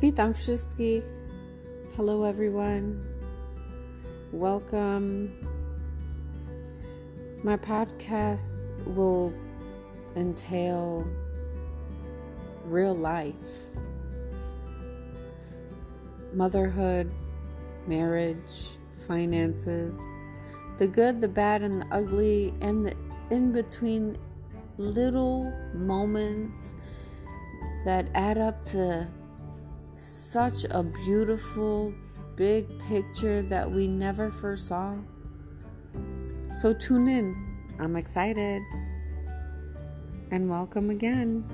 Witam wszystkich. Hello, everyone. Welcome. My podcast will entail real life, motherhood, marriage, finances, the good, the bad, and the ugly, and the in between little moments that add up to such a beautiful big picture that we never first saw. So tune in. I'm excited. And welcome again.